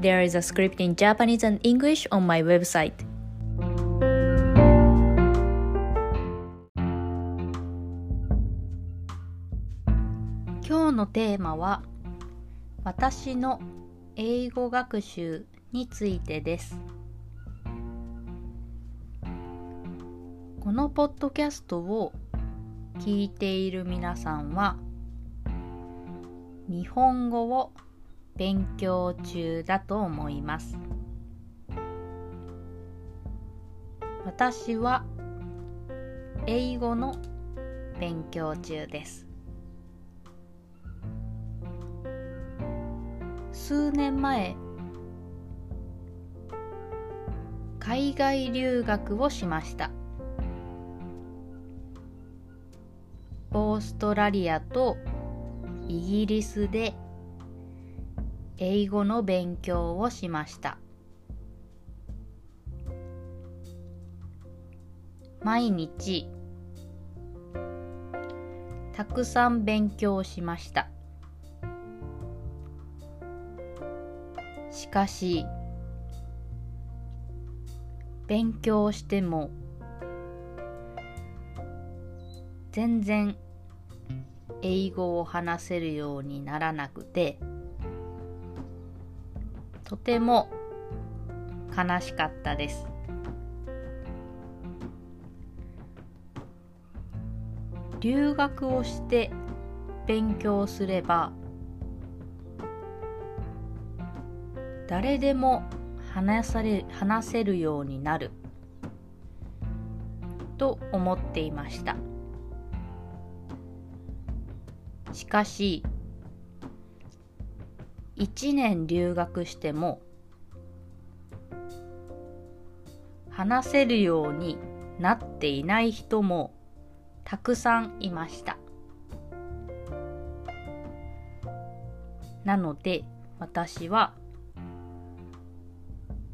There is a script in Japanese and English on my website. 今日のテーマは私の英語学習についてです。このポッドキャストを聞いている皆さんは日本語を勉強中だと思います。私は英語の勉強中です。数年前海外留学をしました。オーストラリアとイギリスで英語の勉強をしました。毎日たくさん勉強しました。しかし勉強しても全然英語を話せるようにならなくてとても悲しかったです。留学をして勉強すれば誰でも話され話せるようになると思っていました。しかし1年留学しても話せるようになっていない人もたくさんいました。なので私は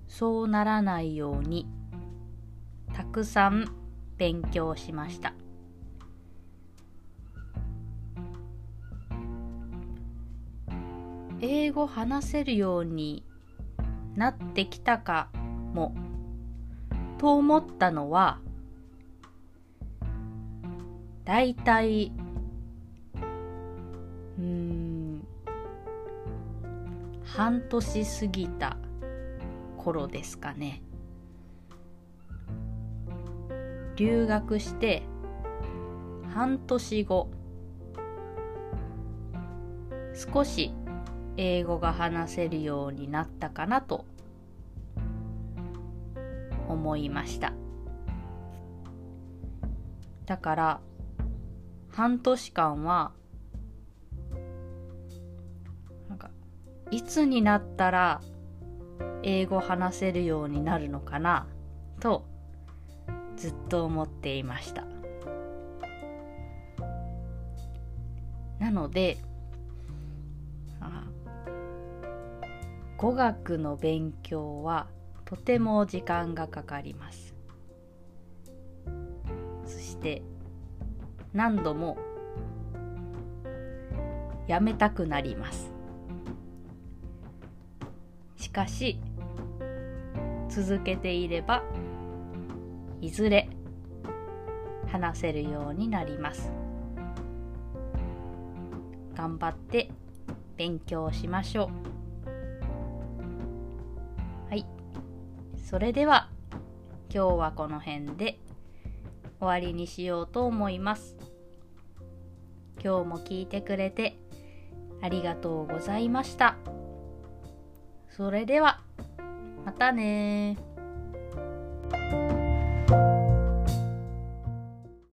そうならないようにたくさん勉強しました。英語話せるようになってきたかも。と思ったのはだいたいうん半年過ぎた頃ですかね。留学して半年後少し英語が話せるようになったかなと思いました。だから半年間はなんかいつになったら英語話せるようになるのかなとずっと思っていました。なので語学の勉強はとても時間がかかります。そして何度もやめたくなります。しかし続けていればいずれ話せるようになります。頑張って勉強しましょう。それでは今日はこの辺で終わりにしようと思います。今日も聞いてくれてありがとうございました。それではまたね